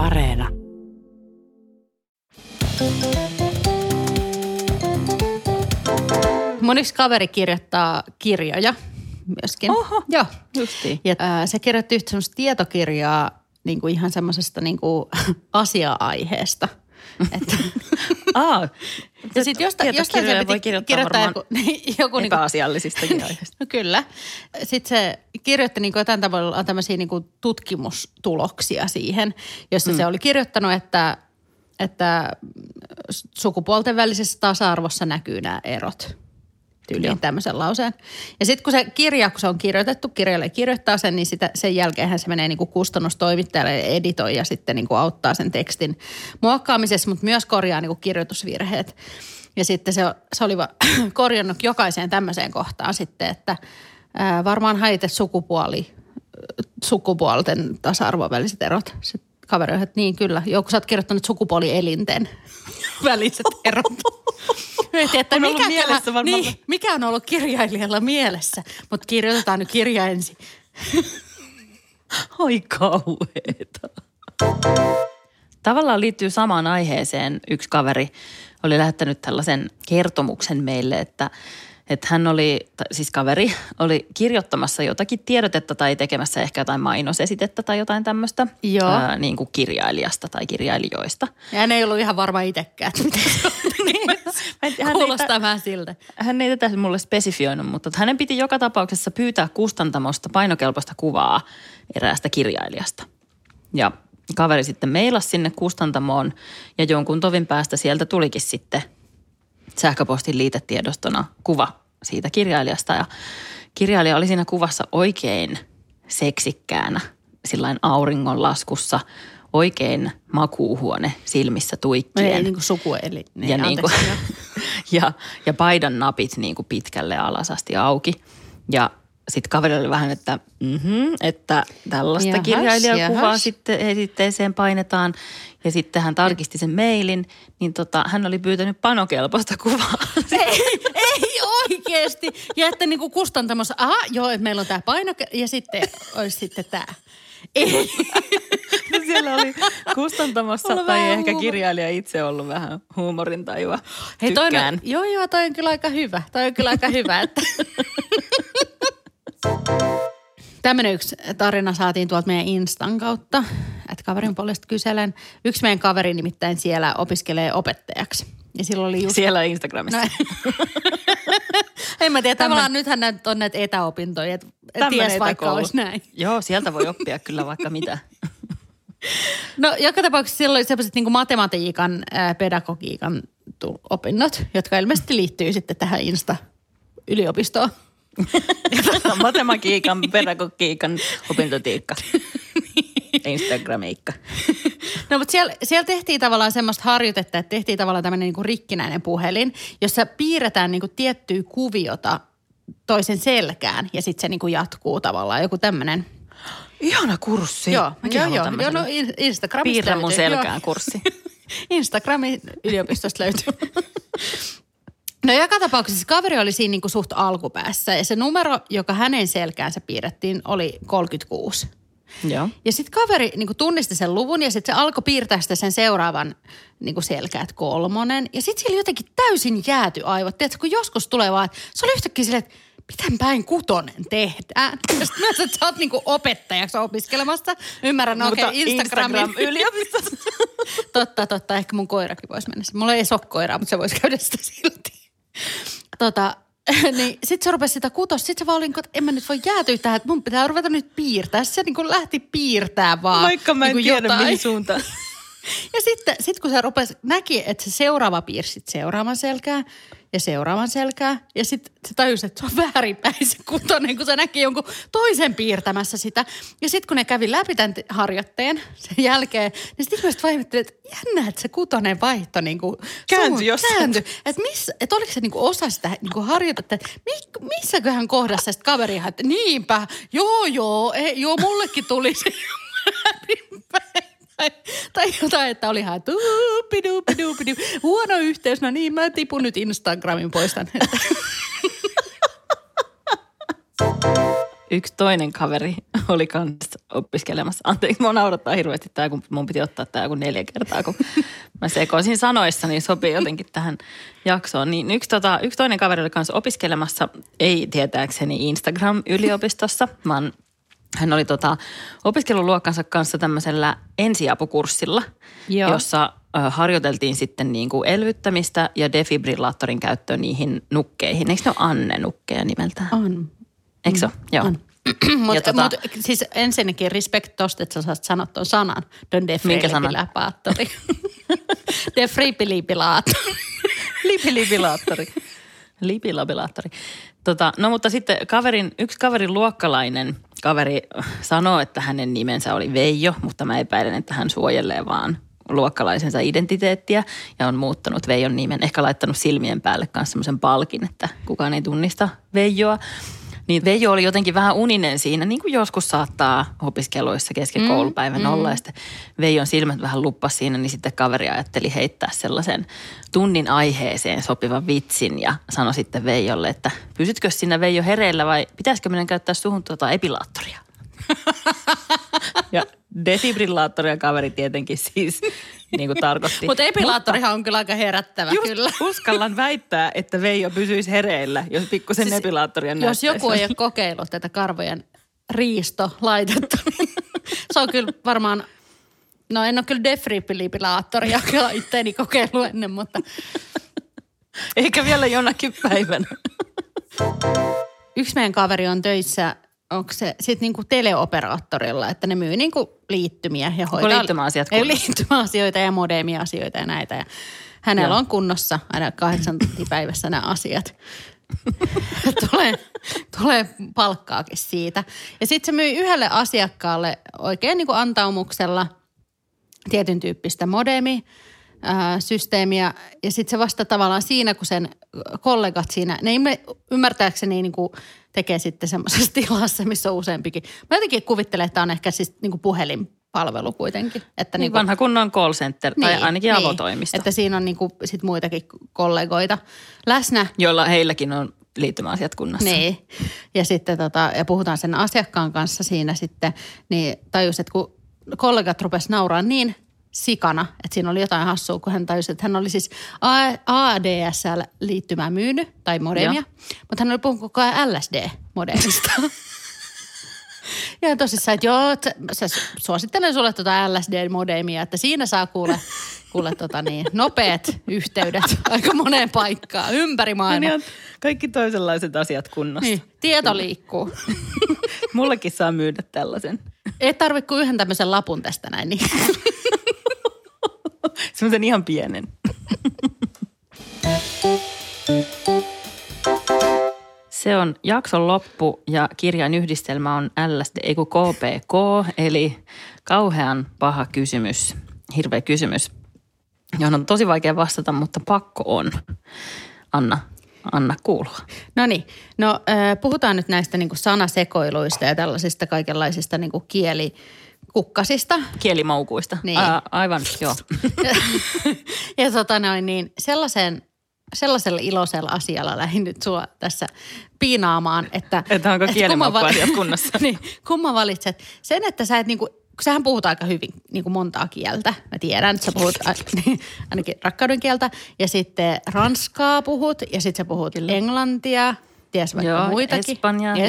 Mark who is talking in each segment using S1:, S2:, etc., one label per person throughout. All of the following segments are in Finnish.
S1: Areena.
S2: Mun yksi kaveri kirjoittaa kirjoja myöskin.
S3: Oho,
S2: Joo.
S3: justiin.
S2: Ja ää, se kirjoitti yhtä semmoista tietokirjaa niin kuin ihan semmoisesta niin kuin asia-aiheesta. Että,
S3: Aa,
S2: ja sitten jostain, jostain se piti
S3: voi kirjoittaa
S2: kirjoittaa
S3: varmaan
S2: joku, joku niin kuin,
S3: epäasiallisistakin aiheista.
S2: No kyllä. Sitten se kirjoitti niin kuin jotain tavalla tämmöisiä niin kuin tutkimustuloksia siihen, jossa mm. se oli kirjoittanut, että, että sukupuolten välisessä tasa-arvossa näkyy nämä erot. Tyyliin tämmöisen lauseen. Ja sitten kun se kirja, kun se on kirjoitettu, kirjalle kirjoittaa sen, niin sitä, sen jälkeenhän se menee niin kuin kustannustoimittajalle ja editoi ja sitten niin kuin auttaa sen tekstin muokkaamisessa, mutta myös korjaa niin kuin kirjoitusvirheet. Ja sitten se, se oli va- korjannut jokaiseen tämmöiseen kohtaan sitten, että ää, varmaan haitte sukupuoli, sukupuolten tasa-arvon väliset erot. Sitten kaveri että niin kyllä. Joku sä oot kirjoittanut sukupuolielinten väliset erot. Mietin, että
S3: On ollut
S2: mikäköhän-
S3: mielessä varmaan-
S2: niin, mikä on ollut kirjailijalla mielessä, mutta kirjoitetaan nyt kirja ensin.
S3: Oi kauheeta. Tavallaan liittyy samaan aiheeseen. Yksi kaveri oli lähettänyt tällaisen kertomuksen meille, että, että hän oli, siis kaveri, oli kirjoittamassa jotakin tiedotetta tai tekemässä ehkä jotain mainosesitettä tai jotain tämmöistä.
S2: Joo.
S3: Ää, niin kuin kirjailijasta tai kirjailijoista.
S2: Ja hän ei ollut ihan varma itsekään, että mitä se on.
S3: Mä en- hän ei
S2: Kuulostaa vähän siltä.
S3: hän ei tätä mulle spesifioinut, mutta että hänen piti joka tapauksessa pyytää kustantamosta painokelpoista kuvaa eräästä kirjailijasta. Ja kaveri sitten meilasi sinne kustantamoon ja jonkun tovin päästä sieltä tulikin sitten sähköpostin liitetiedostona kuva siitä kirjailijasta. Ja kirjailija oli siinä kuvassa oikein seksikkäänä, sillain auringonlaskussa, oikein makuuhuone silmissä tuikkien
S2: Ei niin kuin sukueli. Niin,
S3: ja, niin kuin, ja, ja paidan napit niin kuin pitkälle alas asti auki. Ja sitten kaveri oli vähän, että, mm-hmm, että tällaista
S2: Jahas,
S3: kirjailijakuvaa
S2: jahas.
S3: sitten esitteeseen painetaan. Ja sitten hän tarkisti sen mailin, niin tota, hän oli pyytänyt panokelpoista kuvaa.
S2: ei, ei oikeasti. Ja että niin kuin kustantamossa, aha, joo, että meillä on tämä paino ja sitten olisi sitten tämä. Ei.
S3: Siellä oli kustantamossa
S2: Mulla on
S3: tai ehkä
S2: huumor-
S3: kirjailija itse ollut vähän huumorintajua.
S2: Hei, toi on, joo, joo, toi on kyllä aika hyvä. Toi on kyllä aika hyvä, että... Tämmöinen yksi tarina saatiin tuolta meidän Instan kautta, kaverin puolesta kyselen. Yksi meidän kaveri nimittäin siellä opiskelee opettajaksi. Ja silloin oli just...
S3: Siellä Instagramissa.
S2: No, en mä tiedä, tavallaan nythän näitä on näitä etäopintoja, että ties vaikka
S3: etäkoulu.
S2: olisi näin.
S3: Joo, sieltä voi oppia kyllä vaikka mitä.
S2: No joka tapauksessa silloin oli sellaiset niin matematiikan, ää, pedagogiikan tu- opinnot, jotka ilmeisesti liittyy sitten tähän Insta-yliopistoon.
S3: Matematiikan, pedagogiikan, opintotiikka. Instagramiikka.
S2: No mutta siellä, siellä tehtiin tavallaan semmoista harjoitetta, että tehtiin tavallaan tämmöinen niin rikkinäinen puhelin, jossa piirretään niin kuin tiettyä kuviota toisen selkään ja sitten se niin kuin jatkuu tavallaan joku tämmöinen.
S3: Ihana kurssi.
S2: Joo,
S3: Mäkin
S2: joo,
S3: haluan
S2: joo,
S3: tämmöisen.
S2: joo, no In- Instagramista
S3: Piirrä mun selkään
S2: joo.
S3: kurssi.
S2: Instagramin yliopistosta löytyy. No joka tapauksessa kaveri oli siinä niin kuin suht alkupäässä ja se numero, joka hänen selkäänsä piirrettiin, oli 36.
S3: Joo.
S2: Ja sitten kaveri niin tunnisti sen luvun ja sitten se alkoi piirtää sitä sen seuraavan niin selkää, että kolmonen. Ja sitten sillä jotenkin täysin jääty aivot. Tiedätkö, kun joskus tulee vaan, että se oli yhtäkkiä silleen, että miten päin kutonen tehdään. Ja sitten myös, että sä oot niin opettajaksi opiskelemassa. Ymmärrän, no, okei, okay, Instagramin.
S3: Instagram yliopistossa.
S2: totta, totta. Ehkä mun koirakin voisi mennä. Mulla ei ole koiraa, mutta se voisi käydä sitä silti. Tota, niin sit se rupesi sitä kutosta. Sitten se vaan oli, niin kuin, että en mä nyt voi jäätyä tähän, että mun pitää ruveta nyt piirtää. Se niin kuin lähti piirtää vaan.
S3: Vaikka mä en
S2: niin
S3: tiedä
S2: jotain.
S3: mihin suuntaan.
S2: Ja sitten sit kun se rupesi, näki, että se seuraava piirsit seuraavan selkää ja seuraavan selkää. Ja sitten se tajusi, että se on väärinpäin se kutonen, kun se näki jonkun toisen piirtämässä sitä. Ja sitten kun ne kävi läpi tämän harjoitteen sen jälkeen, niin sitten ihmiset vaihtelivat, että jännä, että se kutonen vaihto niin kuin
S3: Kääntyi jossain.
S2: kääntyi. Että, missä, että oliko se niin kuin osa sitä niin kuin harjoitetta, että mi, missäköhän kohdassa sitten kaveri ihan, että niinpä, joo joo, ei, joo mullekin tuli se. Tai, tai jotain, että oli ihan tuupidu, pidu, pidu. Huono yhteys, no niin, mä tipun nyt Instagramin poistan.
S3: Yksi toinen kaveri oli kanssa opiskelemassa. Anteeksi, mua naurattaa hirveästi tämä, kun mun piti ottaa tämä kuin neljä kertaa, kun mä sekoisin sanoissa, niin sopii jotenkin tähän jaksoon. Niin yksi, tota, yksi toinen kaveri oli kanssa opiskelemassa, ei tietääkseni Instagram-yliopistossa, vaan hän oli tota, opiskeluluokkansa kanssa tämmöisellä ensiapukurssilla,
S2: Joo.
S3: jossa ö, harjoiteltiin sitten niin kuin elvyttämistä ja defibrillaattorin käyttöä niihin nukkeihin. Eikö ne ole Anne-nukkeja nimeltään?
S2: On.
S3: Eikö se ole? Joo.
S2: On. Mutta
S3: tota-
S2: mut, siis ensinnäkin respect tosta, että sä saat sanoa tuon sanan. Don
S3: Minkä sanan?
S2: defripiläpaattori. defripiläpaattori.
S3: Lipilabilaattori. Lipilabilaattori. Tota, no mutta sitten kaverin, yksi kaverin luokkalainen kaveri sanoo, että hänen nimensä oli Veijo, mutta mä epäilen, että hän suojelee vaan luokkalaisensa identiteettiä ja on muuttanut Veijon nimen. Ehkä laittanut silmien päälle kanssa semmoisen palkin, että kukaan ei tunnista Veijoa. Niin Veijo oli jotenkin vähän uninen siinä, niin kuin joskus saattaa opiskeluissa kesken koulupäivän olla. Ja sitten Veijon silmät vähän luppas siinä, niin sitten kaveri ajatteli heittää sellaisen tunnin aiheeseen sopivan vitsin ja sanoi sitten Veijolle, että pysytkö sinä Veijo hereillä vai pitäisikö meidän käyttää suhun tuota epilaattoria? ja defibrillaattoria kaveri tietenkin siis niin kuin tarkoitti.
S2: Mutta epilaattorihan on kyllä aika herättävä
S3: Just
S2: kyllä.
S3: uskallan väittää, että Veijo pysyisi hereillä, jos pikkusen siis, epilaattoria
S2: Jos
S3: näyttäisi.
S2: joku ei ole kokeillut tätä karvojen riistolaitetta, niin se on kyllä varmaan, no en ole kyllä defripilaattoria kyllä itteeni kokeillut ennen, mutta
S3: Eikä vielä jonakin päivänä.
S2: yksi meidän kaveri on töissä, onko se sitten niinku teleoperaattorilla, että ne myy niinku liittymiä ja hoitaa.
S3: liittymäasiat
S2: Ei, liittymäasioita ja modemiasioita ja näitä. Ja hänellä
S3: Joo.
S2: on kunnossa aina kahdeksan tuntia päivässä nämä asiat. tulee, tulee palkkaakin siitä. Ja sitten se myi yhdelle asiakkaalle oikein niin kuin antaumuksella tietyn tyyppistä modemi, systeemiä. Ja sitten se vasta tavallaan siinä, kun sen kollegat siinä, ne ymmär- ymmärtääkseni niin kuin tekee sitten semmoisessa tilassa, missä on useampikin. Mä jotenkin kuvittelen, että on ehkä siis niin kuin puhelinpalvelu kuitenkin. Että
S3: Niin
S2: niin kuin,
S3: vanha kunnon call center, tai ainakin avotoimisto,
S2: Että siinä on niin kuin sit muitakin kollegoita läsnä.
S3: joilla heilläkin on liittymäasiat kunnassa.
S2: Niin. Ja sitten tota, ja puhutaan sen asiakkaan kanssa siinä sitten, niin tajus, että kun kollegat rupes nauraa niin sikana, että siinä oli jotain hassua, kun hän tajusi, että hän oli siis ADSL-liittymää myynyt, tai modemia, mutta hän oli puhunut koko ajan LSD-modemista. Ja tosissaan, että joo, sä suosittelen sulle tuota LSD-modemia, että siinä saa kuule, kuule tota niin, nopeat yhteydet aika moneen paikkaan ympäri maailmaa.
S3: ihan kaikki toisenlaiset asiat kunnossa.
S2: Niin, tieto liikkuu.
S3: Mullekin saa myydä tällaisen.
S2: Ei tarvitse kuin yhden tämmöisen lapun tästä näin. Niin.
S3: Semmoisen ihan pienen. Se on jakson loppu ja kirjan yhdistelmä on LSD, ei kun KPK, eli kauhean paha kysymys, hirveä kysymys, johon on tosi vaikea vastata, mutta pakko on. Anna, anna kuulua.
S2: No niin, no äh, puhutaan nyt näistä niin kuin sanasekoiluista ja tällaisista kaikenlaisista niin kuin kielikukkasista.
S3: Kielimoukuista.
S2: Niin.
S3: Ää, aivan, joo.
S2: ja tota noin, niin sellaisen, sellaisella iloisella asialla lähdin nyt sua tässä piinaamaan, että...
S3: Että onko kielimaukkuasiat
S2: val-
S3: kunnossa?
S2: niin, kumman valitset? Sen, että sä et niinku, sähän puhut aika hyvin niin kuin montaa kieltä. Mä tiedän, että sä puhut a- niin, ainakin rakkauden kieltä. Ja sitten ranskaa puhut ja sitten sä puhut englantia. Ties vaikka
S3: Joo,
S2: muitakin.
S3: espanjaa, joo.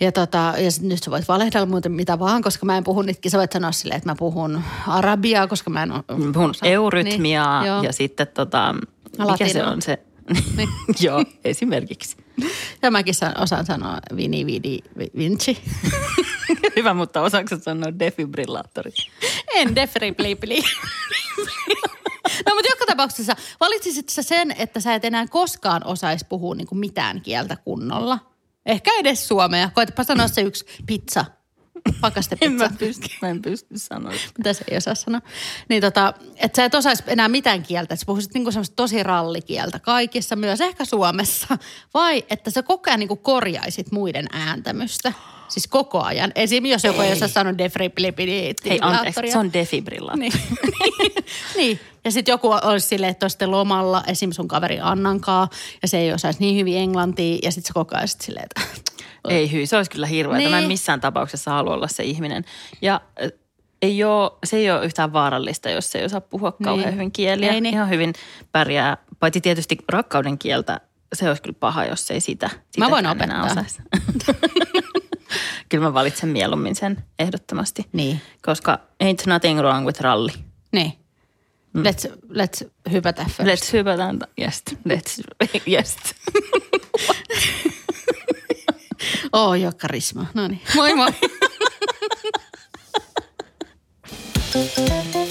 S2: Ja, tota, ja nyt sä voit valehdella muuten mitä vaan, koska mä en puhu nytkin. Sä voit sanoa silleen, että mä puhun arabiaa, koska mä en ole...
S3: Puhun eurytmiaa
S2: Niin, joo.
S3: ja sitten tota, mikä
S2: Latinoa.
S3: se on se?
S2: Niin.
S3: joo, esimerkiksi.
S2: Ja mäkin saan, osaan sanoa vini, vidi, vi- vinci.
S3: Hyvä, mutta osaako sanoa defibrillaattori?
S2: En defriblipli. No mutta joka tapauksessa valitsisit sä sen, että sä et enää koskaan osaisi puhua niin kuin mitään kieltä kunnolla. Ehkä edes suomea. Koetapa sanoa se yksi pizza.
S3: En
S2: Pakastepizza.
S3: mä pysty, mä en pysty sanoa.
S2: Mitä se ei osaa sanoa. Niin tota, että sä et osaisi enää mitään kieltä. Että sä puhuisit niinku semmoista tosi rallikieltä kaikissa, myös ehkä Suomessa. Vai että sä koko ajan niinku korjaisit muiden ääntämystä. Siis koko ajan. Esim. jos joku ei osaa sanoa defriblipidi.
S3: Hei anteeksi, se on defibrillaattori.
S2: Niin. niin. Ja sitten joku olisi silleen, että on sitten lomalla, esim. sun kaveri Annankaa, ja se ei osaisi niin hyvin englantia, ja sitten se koko ajan sit silleen, että
S3: Ei hyi, se olisi kyllä hirveä. Niin. Mä en
S2: Niin.
S3: missään tapauksessa halua olla se ihminen. Ja ei ole, se ei ole yhtään vaarallista, jos se ei osaa puhua
S2: Niin.
S3: kauhean hyvin kieliä.
S2: Ei niin.
S3: Ihan hyvin pärjää, paitsi tietysti rakkauden kieltä. Se olisi kyllä paha, jos ei sitä,
S2: Mä voin opettaa.
S3: kyllä mä valitsen mieluummin sen ehdottomasti.
S2: Niin.
S3: Koska ain't nothing wrong with ralli.
S2: Niin. Let's, let's hypätä first.
S3: Let's hypätään. Yes, let's, yes.
S2: Oo, oh, jo karisma. No niin. Moi moi.